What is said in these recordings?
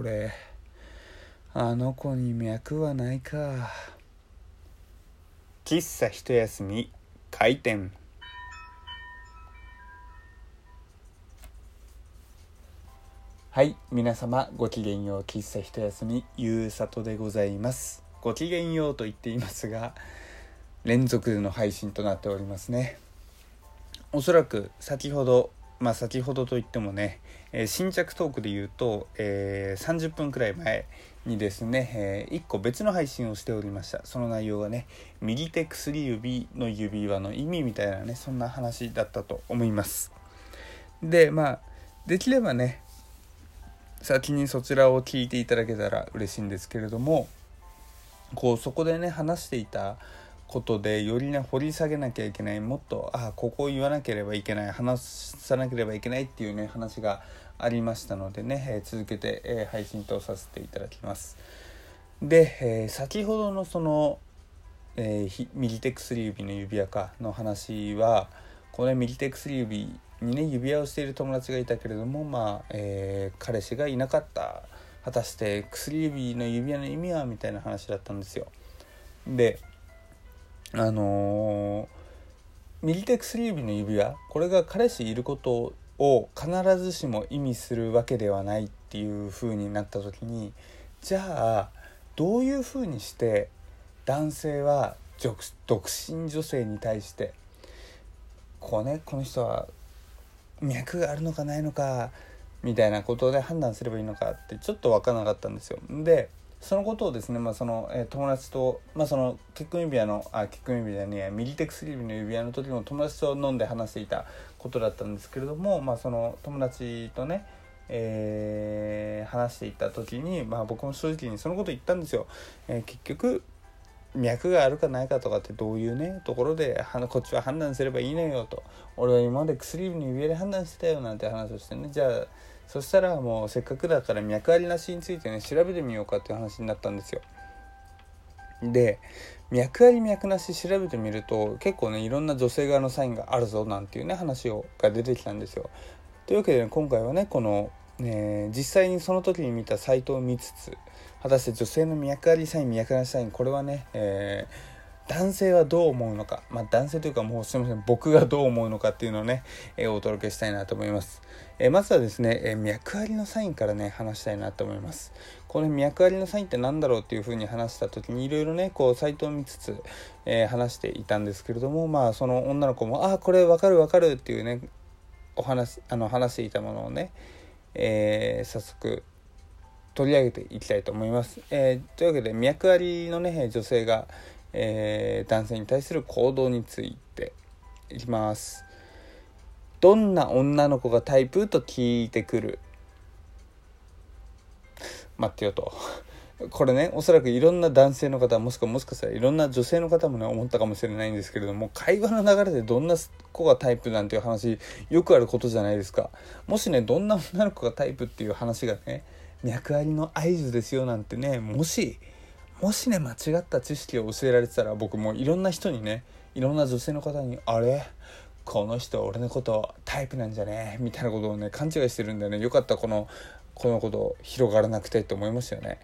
俺あの子に脈はないか。喫茶一休み開店。はい皆様ごきげんよう喫茶一休みゆうさとでございます。ごきげんようと言っていますが連続の配信となっておりますね。おそらく先ほどまあ先ほどといってもね、えー、新着トークで言うと、えー、30分くらい前にですね、えー、1個別の配信をしておりました。その内容がね右手薬指の指輪の意味みたいなねそんな話だったと思います。でまあできればね先にそちらを聞いていただけたら嬉しいんですけれどもこうそこでね話していたことでよりね掘り下げなきゃいけないもっとあここを言わなければいけない話さなければいけないっていうね話がありましたのでね、えー、続けて、えー、配信とさせていただきます。で、えー、先ほどのその、え右手薬指の指輪かの話はこの、ね、右手薬指にね指輪をしている友達がいたけれどもまあ、え彼氏がいなかった果たして薬指の指輪の意味はみたいな話だったんですよ。であのー、右手薬指の指輪これが彼氏いることを必ずしも意味するわけではないっていう風になった時にじゃあどういう風にして男性は独身女性に対してこうねこの人は脈があるのかないのかみたいなことで判断すればいいのかってちょっと分からなかったんですよ。でそのことをですね、まあそのえー、友達と、まあ、その結婚指輪のあ結婚指輪に右手薬指の指輪の時も友達と飲んで話していたことだったんですけれども、まあ、その友達とね、えー、話していた時に、まあ、僕も正直にそのこと言ったんですよ。えー、結局脈があるかないかとかってどういうねところでこっちは判断すればいいのよと俺は今まで薬指の指で判断してたよなんて話をしてねじゃあそしたらもうせっかくだから脈ありなしについてね調べてみようかっていう話になったんですよ。で脈あり脈なし調べてみると結構ねいろんな女性側のサインがあるぞなんていうね話をが出てきたんですよ。というわけで、ね、今回はねこの、ね、実際にその時に見たサイトを見つつ果たして女性の脈ありサイン脈なしサインこれはね、えー男性はどう思うのか、まあ、男性というかもうすみません。僕がどう思うのかっていうのをね、えー、お届けしたいなと思います、えー、まずはですね、え、脈ありのサインからね話したいなと思います。この脈ありのサインって何だろうっていうふうに話した時にいろいろねこうサイトを見つつ、え話していたんですけれどもまあその女の子も「ああこれ分かる分かる」っていうねお話あの話していたものをね、え早速取り上げていきたいと思います。えー、というわけで脈ありのね女性が、えー、男性に対する行動についていきます。どんな女の子がタイプ？と聞いてくる。待ってよと。これねおそらくいろんな男性の方もしくはもしかしたらいろんな女性の方もね思ったかもしれないんですけれども会話の流れでどんな子がタイプなんていう話よくあることじゃないですかもしねどんな女の子がタイプっていう話がね脈ありの合図ですよなんてねもしもしね間違った知識を教えられてたら僕もいろんな人にねいろんな女性の方に「あれ？この人俺のことタイプなんじゃね？みたいなことをね勘違いしてるんでね。よかったこのこのこと広がらなくてって思いますよね。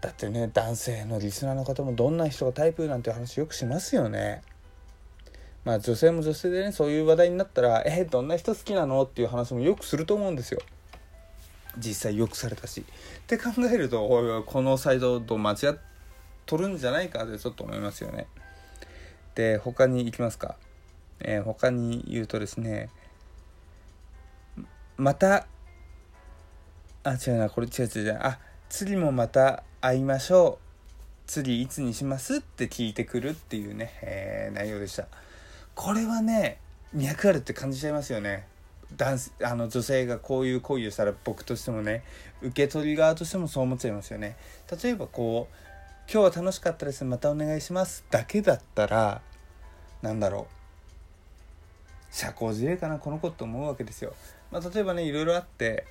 だってね男性のリスナーの方もどんな人がタイプなんていう話よくしますよね。まあ女性も女性でねそういう話題になったら「えどんな人好きなの?」っていう話もよくすると思うんですよ。実際よくされたし。って考えるとおいおいこのサイトと間違っとるんじゃないかってちょっと思いますよね。で他に行きますか、えー、他に言うとですねまたあ違うなこれ違う違う違う。あ次もまた会いましょう。次いつにします？って聞いてくるっていうね、えー、内容でした。これはね脈あるって感じちゃいますよね。男あの女性がこういう行為をしたら僕としてもね受け取り側としてもそう思っちゃいますよね。例えばこう今日は楽しかったですまたお願いしますだけだったらなんだろう。社交辞令かなこの子って思うわけですよ、まあ、例えばねいろいろあって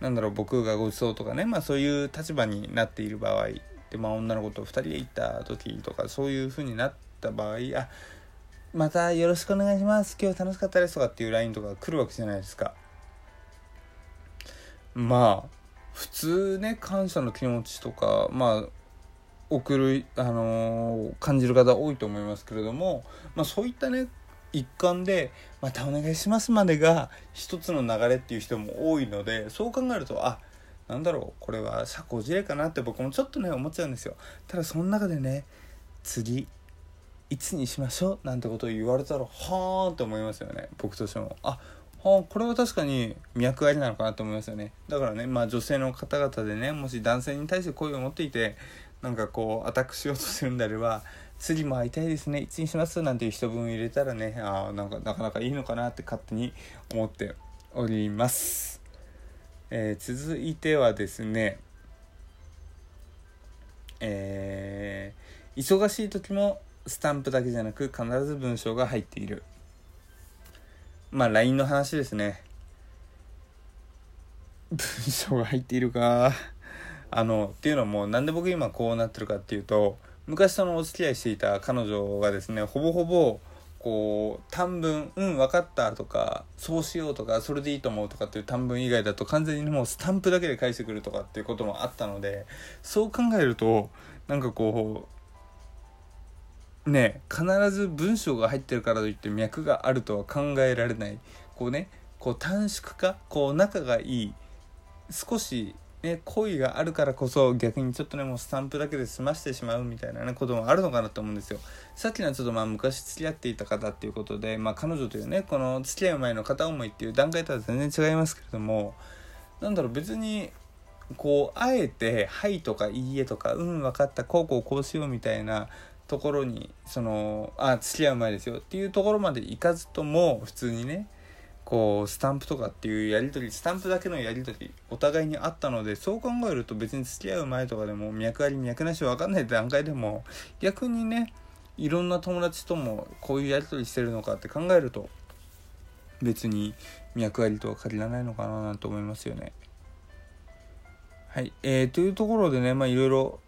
なんだろう僕がごちそうとかねまあそういう立場になっている場合でまあ女の子と2人で行った時とかそういう風になった場合あまたよろしくお願いします。今日楽しかったですとかっていう LINE とか来るわけじゃないですか。まあ普通ね感謝の気持ちとかまあ送る、あのー、感じる方多いと思いますけれども、まあ、そういったね一環で「またお願いします」までが一つの流れっていう人も多いのでそう考えるとあなんだろうこれは社交辞令かなって僕もちょっとね思っちゃうんですよ。ただその中でね次いつにしましょうなんてことを言われたらはーんって思いますよね。僕としても。あはこれは確かに脈ありなのかなと思いますよね。だからねまあ女性の方々でねもし男性に対して恋を持っていてなんかこうアタックしようとするんであれば次も会いたいですね。いつにしますなんていう人分入れたらねあなんかなかなかいいのかなって勝手に思っております、えー、続いてはですねえー、忙しい時もスタンプだけじゃなく必ず文章が入っている。まあ LINE の話ですね。文章が入っているか。あのっていうのもなんで僕今こうなってるかっていうと昔そのお付き合いしていた彼女がですねほぼほぼこう短文「うん分かった」とか「そうしよう」とか「それでいいと思う」とかっていう短文以外だと完全にもうスタンプだけで返してくるとかっていうこともあったのでそう考えるとなんかこうね必ず文章が入ってるからといって脈があるとは考えられない。こうねこう短縮化こう仲がいい。少しね、恋があるからこそ逆にちょっとねもうスタンプだけで済ましてしまうみたいなねこともあるのかなと思うんですよ。さっきのはちょっとまあ昔付き合っていた方っていうことで、まあ、彼女というねこの付き合う前の片思いっていう段階とは全然違いますけれどもなんだろう別にこうあえて「はい」とか「いいえ」とか「うん分かったこうこうこうしよう」みたいなところにそのあ付き合う前ですよっていうところまで行かずとも普通にねこうスタンプとかっていうやり取りスタンプだけのやり取りお互いにあったのでそう考えると別に付き合う前とかでも脈あり脈なし分かんない段階でも逆にねいろんな友達ともこういうやり取りしてるのかって考えると別に脈ありとは限らないのかななんて思いますよね。はい、えー、というところでねまあいろいろ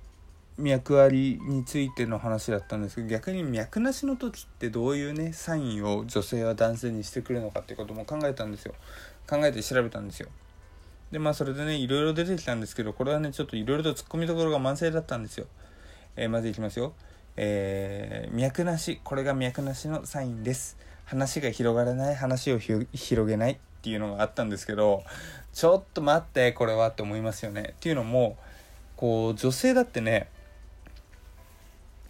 脈ありについての話だったんですけど逆に脈なしの時ってどういうねサインを女性は男性にしてくるのかっていうことも考えたんですよ。考えて調べたんですよ。でまあそれでねいろいろ出てきたんですけどこれはねちょっといろいろとツッコミどころが満載だったんですよ、えー、まずいきますよ。えー、脈なし。これが脈なしのサインです。話が広がらない。話を広げないっていうのがあったんですけどちょっと待ってこれはって思いますよね。っていうのもこう女性だってね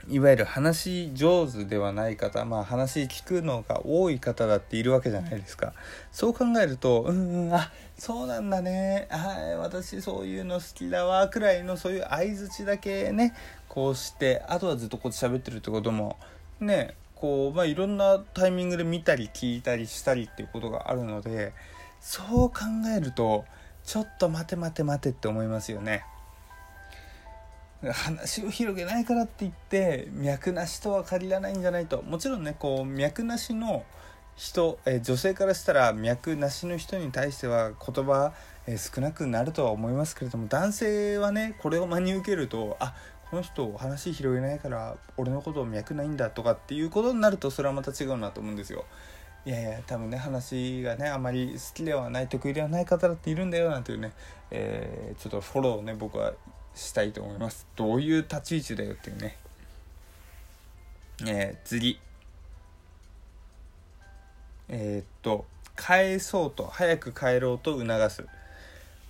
いわゆる話上手ではない方まあ話聞くのが多い方だっているわけじゃないですかそう考えるとうんうんあそうなんだねはい私そういうの好きだわくらいのそういう相づちだけねこうしてあとはずっとこう喋ってるってこともねこうまあいろんなタイミングで見たり聞いたりしたりっていうことがあるのでそう考えるとちょっと待て待て待てって思いますよね。話を広げないからって言って脈なしとは限らないんじゃないともちろんねこう脈なしの人、え女性からしたら脈なしの人に対しては言葉、え少なくなるとは思いますけれども男性はねこれを真に受けるとあこの人話広げないから俺のことを脈ないんだとかっていうことになるとそれはまた違うなと思うんですよ。いやいや多分ね話がねあまり好きではない得意ではない方だっているんだよなんていうね、えー、ちょっとフォローをね僕はしたいと思います。どういう立ち位置だよっていうね。えー、次。えー、っと返そうと早く帰ろうと促す。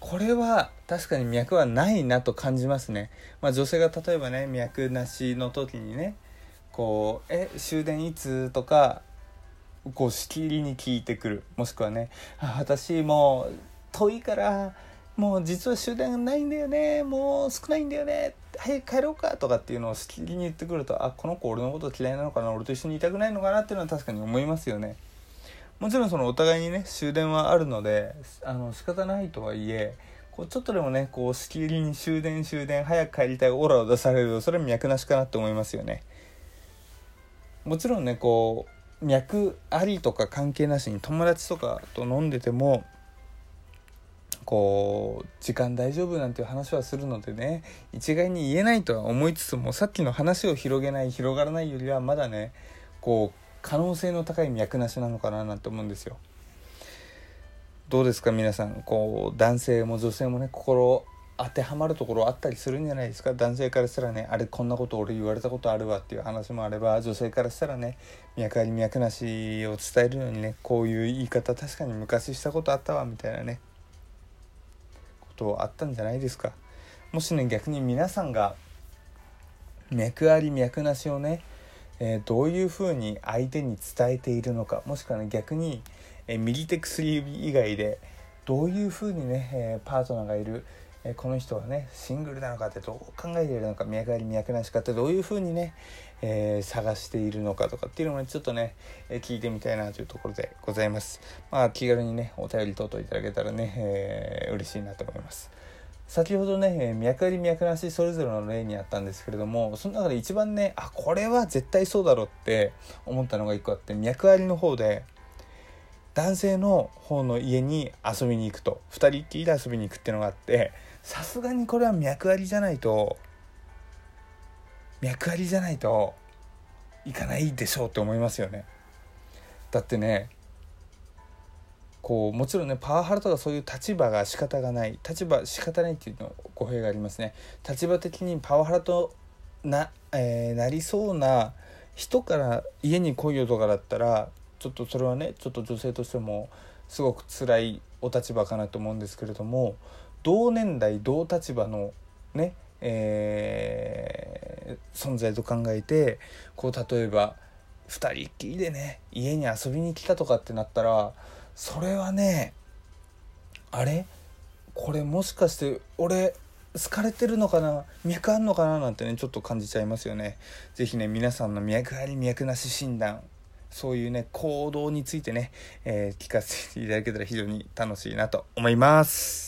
これは確かに脈はないなと感じますね、まあ、女性が例えばね脈なしの時にねこう「え終電いつ?」とかこうしきりに聞いてくる。もしくはね「あ私もう遠いからもう実は終電ないんだよねもう少ないんだよね早く帰ろうかとかっていうのをしきりに言ってくるとあこの子俺のこと嫌いなのかな俺と一緒にいたくないのかなっていうのは確かに思いますよね。もちろんそのお互いにね終電はあるのであの仕方ないとはいえこうちょっとでもねこうしきりに終電終電早く帰りたいオーラを出されるとそれは脈なしかなって思いますよね。もちろんねこう脈ありとか関係なしに友達とかと飲んでてもこう時間大丈夫なんていう話はするのでね一概に言えないとは思いつつもさっきの話を広げない広がらないよりはまだねこう可能性の高い脈なしなのかななんて思うんですよ。どうですか皆さん？こう男性も女性もね心当てはまるところあったりするんじゃないですか？男性からしたらねあれこんなこと俺言われたことあるわっていう話もあれば女性からしたらね脈あり脈なしを伝えるのにねこういう言い方確かに昔したことあったわみたいなね。ことあったんじゃないですか。もしね逆に皆さんが脈あり脈なしをね、えー、どういうふうに相手に伝えているのかもしくはね逆に、えー、右手薬指以外でどういうふうにね、えー、パートナーがいるえこの人はねシングルなのかってどう考えているのか脈あり脈なしかってどういうふうにね、えー、探しているのかとかっていうのもねちょっとね、え、聞いてみたいなというところでございます。まあ気軽にねお便り等々いただけたらね、えー、嬉しいなと思います。先ほどね脈あり脈なしそれぞれの例にあったんですけれどもその中で一番ねあこれは絶対そうだろうって思ったのが1個あって脈ありの方で男性の方の家に遊びに行くと。2人っきりで遊びに行くっていうのがあってさすがにこれは脈ありじゃないと脈ありじゃないといかないでしょうって思いますよね。だってねこうもちろんねパワハラとかそういう立場が仕方がない。立場仕方ないっていうの語弊がありますね。立場的にパワハラとな,、えー、なりそうな人から家に来いよとかだったらちょっとそれはねちょっと女性としてもすごく辛いお立場かなと思うんですけれども同年代同立場のね、えー、存在と考えてこう例えば2人っきりでね家に遊びに来たとかってなったらそれはねあれ？これもしかして俺好かれてるのかな？脈あんのかな？なんてねちょっと感じちゃいますよね。是非ね皆さんの脈あり脈なし診断そういうね行動についてね、えー、聞かせていただけたら非常に楽しいなと思います。